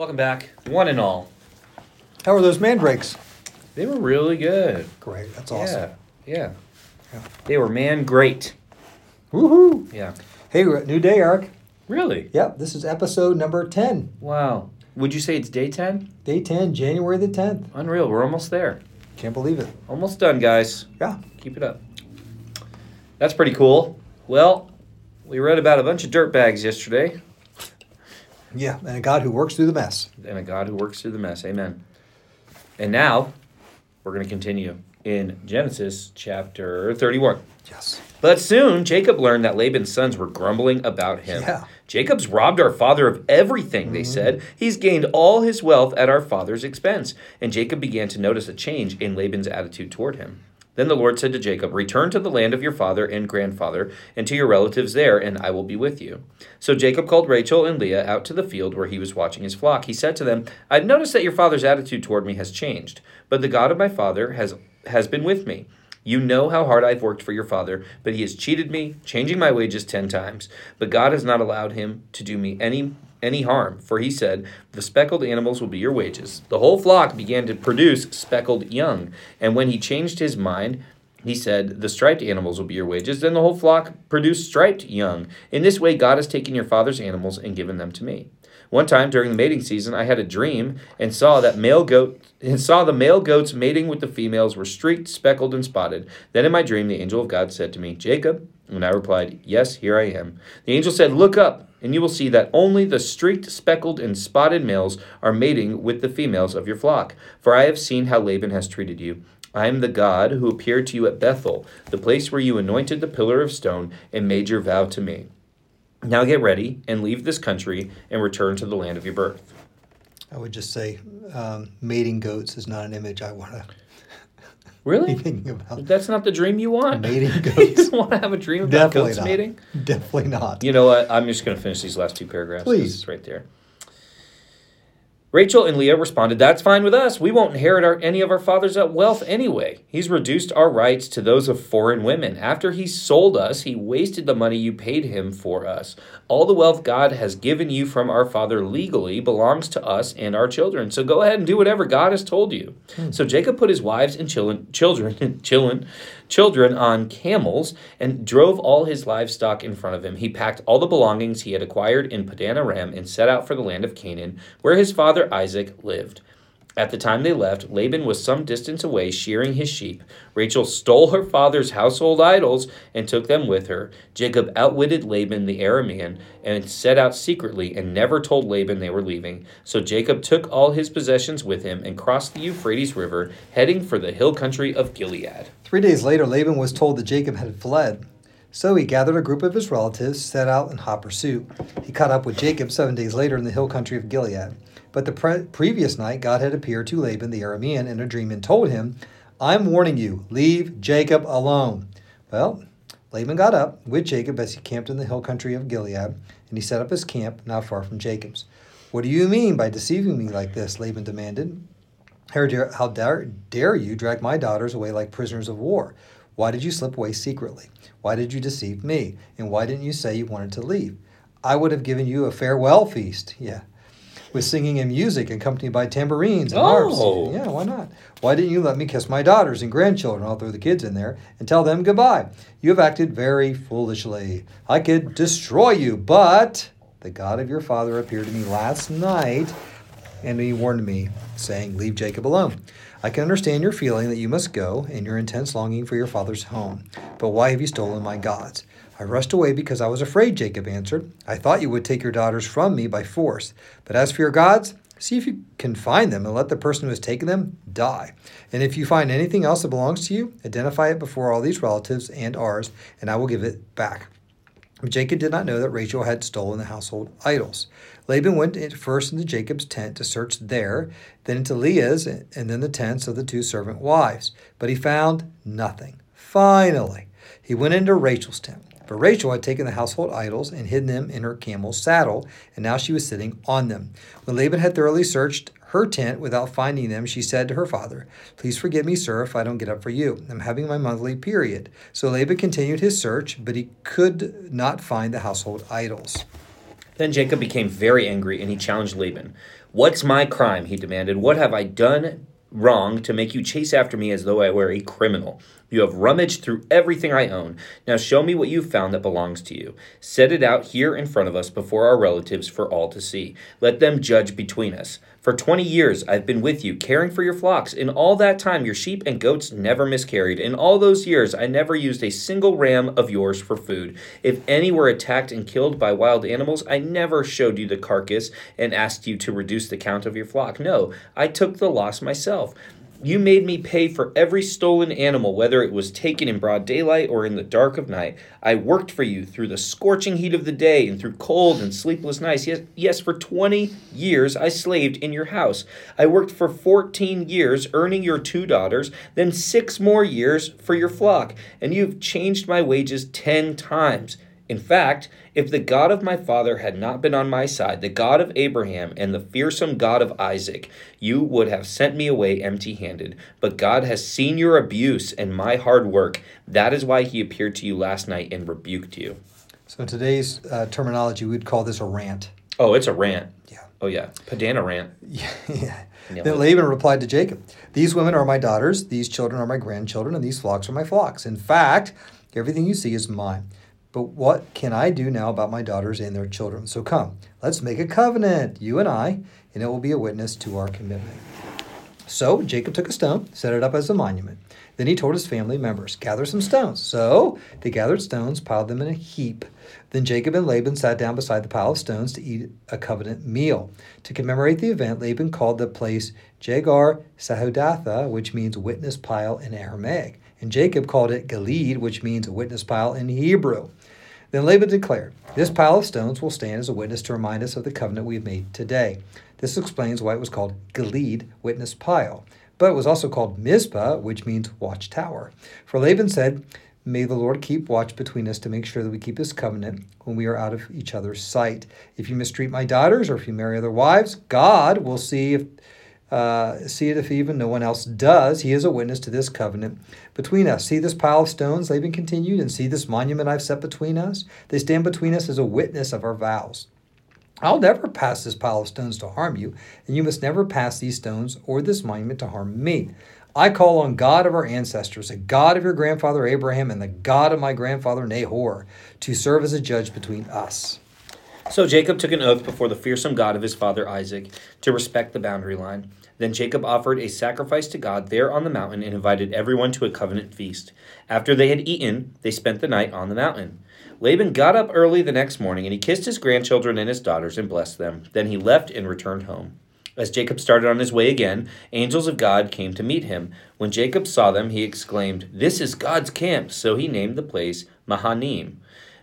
Welcome back, one and all. How are those mandrakes? They were really good. Great, that's awesome. Yeah, yeah. Yeah. They were man great. Woohoo! Yeah. Hey, we're at new day, Eric. Really? Yep, this is episode number 10. Wow. Would you say it's day 10? Day 10, January the 10th. Unreal. We're almost there. Can't believe it. Almost done, guys. Yeah. Keep it up. That's pretty cool. Well, we read about a bunch of dirt bags yesterday Yeah, and a God who works through the mess. and a God who works through the mess. Amen. And now we're going to continue in Genesis chapter 31. Yes. But soon Jacob learned that Laban's sons were grumbling about him. Yeah. Jacob's robbed our father of everything, they mm-hmm. said. He's gained all his wealth at our father's expense. And Jacob began to notice a change in Laban's attitude toward him. Then the Lord said to Jacob, Return to the land of your father and grandfather, and to your relatives there, and I will be with you. So Jacob called Rachel and Leah out to the field where he was watching his flock. He said to them, I've noticed that your father's attitude toward me has changed, but the God of my father has, has been with me. You know how hard I've worked for your father, but he has cheated me, changing my wages ten times. But God has not allowed him to do me any any harm, for he said, The speckled animals will be your wages. The whole flock began to produce speckled young, and when he changed his mind, he said, The striped animals will be your wages. Then the whole flock produced striped young. In this way, God has taken your father's animals and given them to me. One time during the mating season, I had a dream and saw that male goat and saw the male goats mating with the females were streaked, speckled, and spotted. Then in my dream, the angel of God said to me, Jacob. And I replied, Yes, here I am. The angel said, Look up, and you will see that only the streaked, speckled, and spotted males are mating with the females of your flock. For I have seen how Laban has treated you. I am the God who appeared to you at Bethel, the place where you anointed the pillar of stone and made your vow to me. Now get ready and leave this country and return to the land of your birth. I would just say um, mating goats is not an image I want to Really? thinking about. That's not the dream you want. Mating you goats. don't want to have a dream about Definitely goats not. mating. Definitely not. You know what? I'm just going to finish these last two paragraphs. Please. It's right there. Rachel and Leah responded, That's fine with us. We won't inherit our, any of our father's wealth anyway. He's reduced our rights to those of foreign women. After he sold us, he wasted the money you paid him for us. All the wealth God has given you from our father legally belongs to us and our children. So go ahead and do whatever God has told you. Hmm. So Jacob put his wives and children, children, children, children on camels and drove all his livestock in front of him. He packed all the belongings he had acquired in Padan Aram and set out for the land of Canaan, where his father Isaac lived. At the time they left, Laban was some distance away shearing his sheep. Rachel stole her father's household idols and took them with her. Jacob outwitted Laban the Aramean and set out secretly and never told Laban they were leaving. So Jacob took all his possessions with him and crossed the Euphrates River, heading for the hill country of Gilead. Three days later, Laban was told that Jacob had fled. So he gathered a group of his relatives, set out in hot pursuit. He caught up with Jacob seven days later in the hill country of Gilead. But the pre- previous night, God had appeared to Laban the Aramean in a dream and told him, I'm warning you, leave Jacob alone. Well, Laban got up with Jacob as he camped in the hill country of Gilead, and he set up his camp not far from Jacob's. What do you mean by deceiving me like this? Laban demanded. How dare, how dare, dare you drag my daughters away like prisoners of war? Why did you slip away secretly? Why did you deceive me? And why didn't you say you wanted to leave? I would have given you a farewell feast. Yeah. With singing and music accompanied by tambourines and harps. Oh. Yeah, why not? Why didn't you let me kiss my daughters and grandchildren? I'll throw the kids in there and tell them goodbye. You have acted very foolishly. I could destroy you, but the God of your father appeared to me last night and he warned me, saying, Leave Jacob alone. I can understand your feeling that you must go and your intense longing for your father's home. But why have you stolen my gods? I rushed away because I was afraid, Jacob answered. I thought you would take your daughters from me by force. But as for your gods, see if you can find them and let the person who has taken them die. And if you find anything else that belongs to you, identify it before all these relatives and ours, and I will give it back. But Jacob did not know that Rachel had stolen the household idols. Laban went first into Jacob's tent to search there, then into Leah's, and then the tents of the two servant wives. But he found nothing. Finally, he went into Rachel's tent. For Rachel had taken the household idols and hidden them in her camel's saddle, and now she was sitting on them. When Laban had thoroughly searched her tent without finding them, she said to her father, Please forgive me, sir, if I don't get up for you. I'm having my monthly period. So Laban continued his search, but he could not find the household idols. Then Jacob became very angry and he challenged Laban. What's my crime? he demanded. What have I done wrong to make you chase after me as though I were a criminal. You have rummaged through everything I own. Now show me what you've found that belongs to you. Set it out here in front of us before our relatives for all to see. Let them judge between us. For twenty years I've been with you, caring for your flocks. In all that time, your sheep and goats never miscarried. In all those years, I never used a single ram of yours for food. If any were attacked and killed by wild animals, I never showed you the carcass and asked you to reduce the count of your flock. No, I took the loss myself. You made me pay for every stolen animal, whether it was taken in broad daylight or in the dark of night. I worked for you through the scorching heat of the day and through cold and sleepless nights. Yes, yes, for 20 years I slaved in your house. I worked for 14 years, earning your two daughters, then six more years for your flock, and you've changed my wages 10 times. In fact, if the God of my father had not been on my side, the God of Abraham and the fearsome God of Isaac, you would have sent me away empty handed. But God has seen your abuse and my hard work. That is why he appeared to you last night and rebuked you. So, today's uh, terminology, we'd call this a rant. Oh, it's a rant. Yeah. Oh, yeah. Padana rant. Yeah. yeah. Yeah, then Laban replied to Jacob, These women are my daughters, these children are my grandchildren, and these flocks are my flocks. In fact, everything you see is mine. But what can I do now about my daughters and their children? So come, let's make a covenant, you and I, and it will be a witness to our commitment. So Jacob took a stone, set it up as a monument. Then he told his family members, Gather some stones. So they gathered stones, piled them in a heap. Then Jacob and Laban sat down beside the pile of stones to eat a covenant meal. To commemorate the event, Laban called the place Jagar Sahodatha, which means witness pile in Aramaic. And Jacob called it Gilead, which means a witness pile in Hebrew. Then Laban declared, This pile of stones will stand as a witness to remind us of the covenant we have made today. This explains why it was called Gilead, witness pile. But it was also called Mizpah, which means watchtower. For Laban said, May the Lord keep watch between us to make sure that we keep this covenant when we are out of each other's sight. If you mistreat my daughters or if you marry other wives, God will see if uh, see it if even no one else does. He is a witness to this covenant between us. See this pile of stones, Laban continued, and see this monument I've set between us? They stand between us as a witness of our vows. I'll never pass this pile of stones to harm you, and you must never pass these stones or this monument to harm me. I call on God of our ancestors, the God of your grandfather Abraham, and the God of my grandfather Nahor, to serve as a judge between us. So Jacob took an oath before the fearsome God of his father Isaac to respect the boundary line. Then Jacob offered a sacrifice to God there on the mountain and invited everyone to a covenant feast. After they had eaten, they spent the night on the mountain. Laban got up early the next morning and he kissed his grandchildren and his daughters and blessed them. Then he left and returned home. As Jacob started on his way again, angels of God came to meet him. When Jacob saw them, he exclaimed, This is God's camp. So he named the place Mahanaim.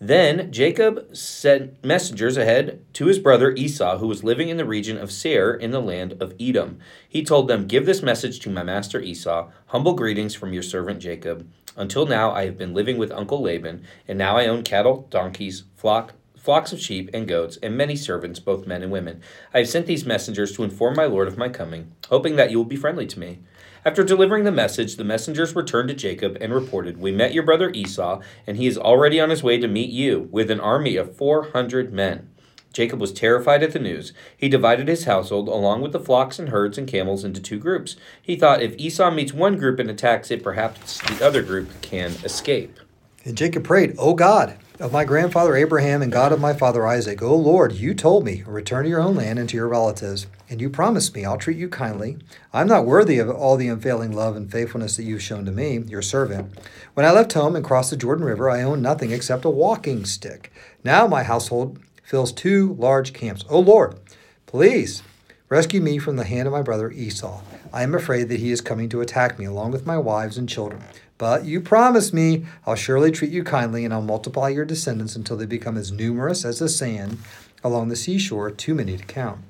Then Jacob sent messengers ahead to his brother Esau, who was living in the region of Seir in the land of Edom. He told them, Give this message to my master Esau Humble greetings from your servant Jacob. Until now I have been living with Uncle Laban, and now I own cattle, donkeys, flock, flocks of sheep and goats, and many servants, both men and women. I have sent these messengers to inform my lord of my coming, hoping that you will be friendly to me. After delivering the message, the messengers returned to Jacob and reported, We met your brother Esau, and he is already on his way to meet you with an army of four hundred men. Jacob was terrified at the news. He divided his household, along with the flocks and herds and camels, into two groups. He thought if Esau meets one group and attacks it, perhaps the other group can escape. And Jacob prayed, O God of my grandfather Abraham and God of my father Isaac, O Lord, you told me, return to your own land and to your relatives, and you promised me, I'll treat you kindly. I'm not worthy of all the unfailing love and faithfulness that you've shown to me, your servant. When I left home and crossed the Jordan River, I owned nothing except a walking stick. Now my household fills two large camps. O Lord, please rescue me from the hand of my brother Esau. I am afraid that he is coming to attack me along with my wives and children. But you promise me I'll surely treat you kindly, and I'll multiply your descendants until they become as numerous as the sand along the seashore, too many to count.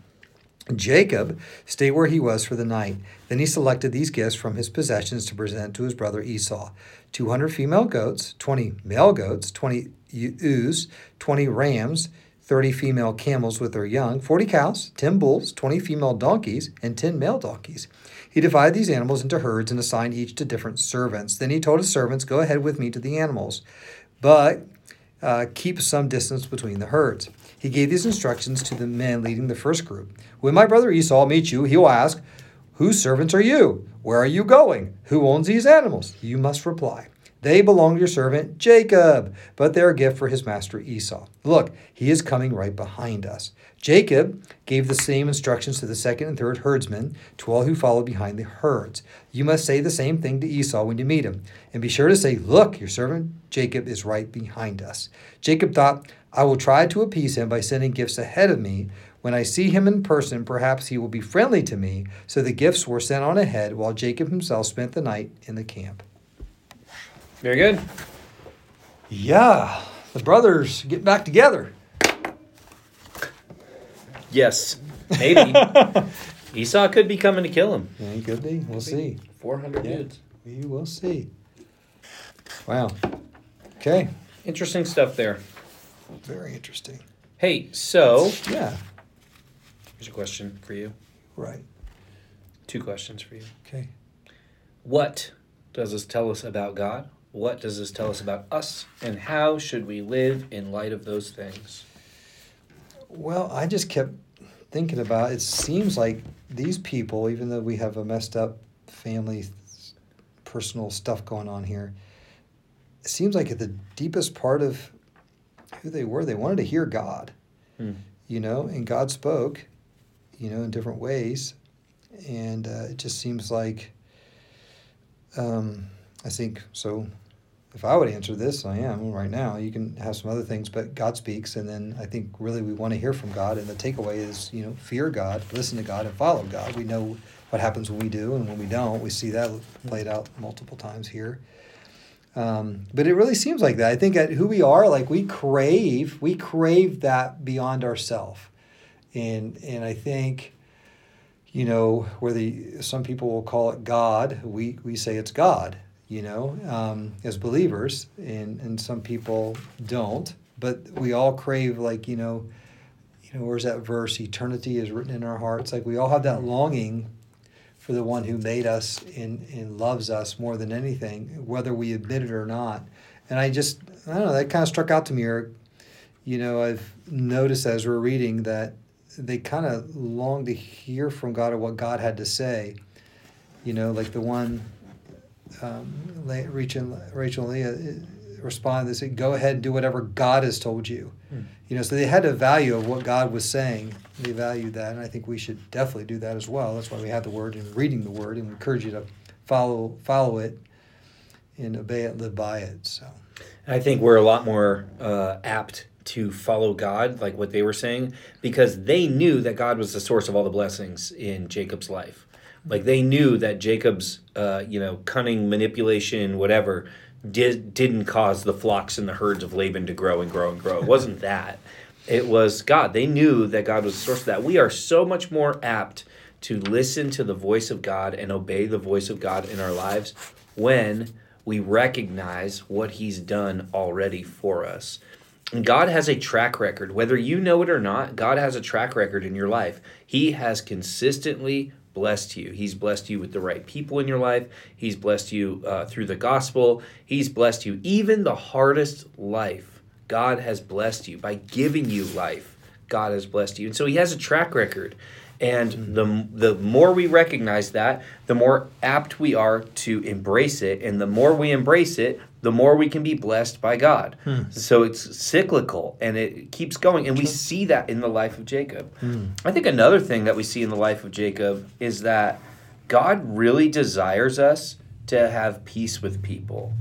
Jacob stayed where he was for the night. Then he selected these gifts from his possessions to present to his brother Esau 200 female goats, 20 male goats, 20 ewes, 20 rams, 30 female camels with their young, 40 cows, 10 bulls, 20 female donkeys, and 10 male donkeys. He divided these animals into herds and assigned each to different servants. Then he told his servants, Go ahead with me to the animals, but uh, keep some distance between the herds. He gave these instructions to the men leading the first group. When my brother Esau meets you, he will ask, Whose servants are you? Where are you going? Who owns these animals? You must reply, They belong to your servant Jacob, but they're a gift for his master Esau. Look, he is coming right behind us. Jacob gave the same instructions to the second and third herdsmen, to all who followed behind the herds. You must say the same thing to Esau when you meet him, and be sure to say, Look, your servant Jacob is right behind us. Jacob thought, I will try to appease him by sending gifts ahead of me. When I see him in person, perhaps he will be friendly to me. So the gifts were sent on ahead, while Jacob himself spent the night in the camp. Very good. Yeah, the brothers get back together. Yes, maybe. Esau could be coming to kill him. Yeah, he could be. We'll see. 400 Yeah. dudes. We will see. Wow. Okay. Interesting stuff there. Very interesting. Hey, so Yeah. here's a question for you. Right. Two questions for you. Okay. What does this tell us about God? What does this tell us about us? And how should we live in light of those things? Well, I just kept thinking about it seems like these people, even though we have a messed up family personal stuff going on here, it seems like at the deepest part of who they were, they wanted to hear God. Hmm. You know, and God spoke, you know, in different ways. And uh, it just seems like um, I think so. If I would answer this, I am right now. You can have some other things, but God speaks, and then I think really we want to hear from God. And the takeaway is, you know, fear God, listen to God, and follow God. We know what happens when we do and when we don't. We see that played out multiple times here. Um, but it really seems like that. I think at who we are, like we crave, we crave that beyond ourself, and and I think, you know, whether some people will call it God, we we say it's God, you know, um, as believers, and and some people don't, but we all crave like you know, you know, where's that verse? Eternity is written in our hearts. Like we all have that longing for the one who made us and, and loves us more than anything, whether we admit it or not. And I just, I don't know, that kind of struck out to me. You know, I've noticed as we're reading that they kind of long to hear from God or what God had to say. You know, like the one, um, Rachel, Rachel and Leah uh, responded, they said, go ahead and do whatever God has told you. Hmm. You know, so they had a value of what God was saying. They valued that, and I think we should definitely do that as well. That's why we have the Word and reading the Word, and we encourage you to follow follow it and obey it, live by it. So, I think we're a lot more uh, apt to follow God, like what they were saying, because they knew that God was the source of all the blessings in Jacob's life. Like they knew that Jacob's, uh, you know, cunning manipulation, whatever, did didn't cause the flocks and the herds of Laban to grow and grow and grow. It wasn't that. It was God. They knew that God was the source of that. We are so much more apt to listen to the voice of God and obey the voice of God in our lives when we recognize what He's done already for us. And God has a track record. Whether you know it or not, God has a track record in your life. He has consistently blessed you. He's blessed you with the right people in your life. He's blessed you uh, through the gospel. He's blessed you. Even the hardest life, God has blessed you by giving you life. God has blessed you. And so He has a track record. And the, the more we recognize that, the more apt we are to embrace it. And the more we embrace it, the more we can be blessed by God. So it's cyclical and it keeps going. And we see that in the life of Jacob. I think another thing that we see in the life of Jacob is that God really desires us to have peace with people.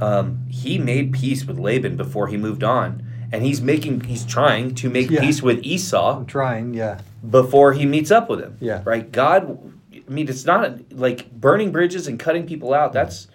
Um, he made peace with Laban before he moved on. And he's making, he's trying to make Yeah. peace with Esau I'm trying, yeah. before he meets up with him. Yeah. Right? God, I mean, it's not like burning bridges and cutting people out. That's,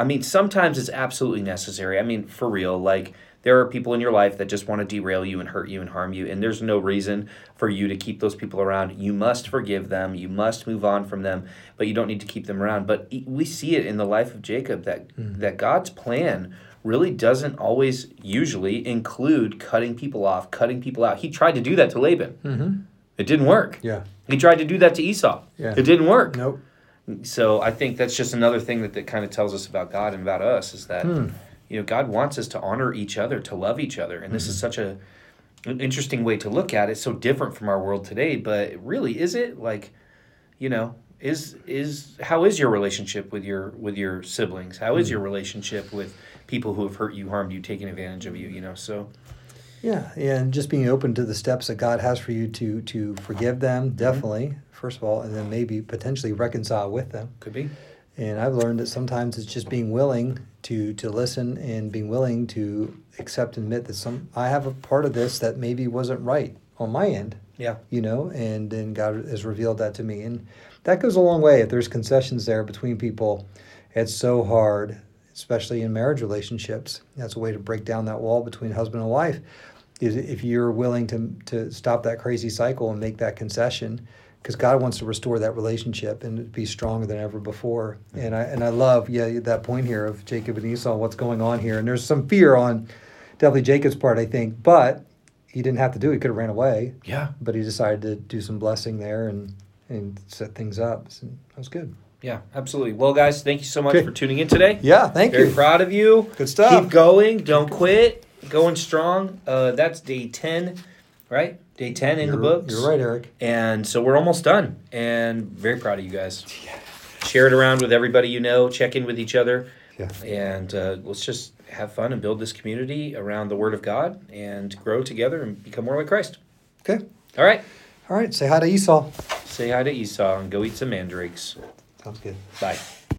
I mean, sometimes it's absolutely necessary. I mean, for real, like, there are people in your life that just want to derail you and hurt you and harm you, and there's no reason for you to keep those people around. You must forgive them. You must move on from them, but you don't need to keep them around. But we see it in the life of Jacob that that God's plan really doesn't always usually include cutting people off, cutting people out. He tried to do that to Laban. Mm-hmm. It didn't work. Yeah. He tried to do that to Esau. Yeah. It didn't work. Nope. So I think that's just another thing that, that kind of tells us about God and about us is that Hmm. you know God wants us to honor each other, to love each other, and this Mm-hmm. is such a an interesting way to look at it. So different from our world today, but really, is it like, you know, is is how is your relationship with your with your siblings? How is your relationship with people who have hurt you, harmed you, taken advantage of you? You know, so Yeah, and just being open to the steps that God has for you to to forgive them, mm-hmm. definitely, first of all, and then maybe potentially reconcile with them. could be. And I've learned that sometimes it's just being willing to to listen and being willing to accept and admit that some I have a part of this that maybe wasn't right on my end, Yeah. you know, and then God has revealed that to me. And that goes a long way. If there's concessions there between people, it's so hard, especially in marriage relationships. That's a way to break down that wall between husband and wife. Is if you're willing to to stop that crazy cycle and make that concession, because God wants to restore that relationship and be stronger than ever before. And I and I love yeah that point here of Jacob and Esau, what's going on here, and there's some fear on definitely Jacob's part, I think, but he didn't have to do. it. He could have ran away Yeah. but he decided to do some blessing there and and set things up. So that was good. Yeah, absolutely. Well, guys, thank you so much Okay. for tuning in today. Yeah, thank Very you. Very proud of you. Good stuff. Keep going. Don't quit. Going strong. Uh, that's day 10, right? Day 10 in you're, the books. You're right, Eric. And so we're almost done. And very proud of you guys. Share it around with everybody you know. Check in with each other. Yeah. And uh, let's just have fun and build this community around the Word of God and grow together and become more like Christ. Okay. All right. All right. Say hi to Esau. Say hi to Esau and go eat some mandrakes. Sounds good. Bye.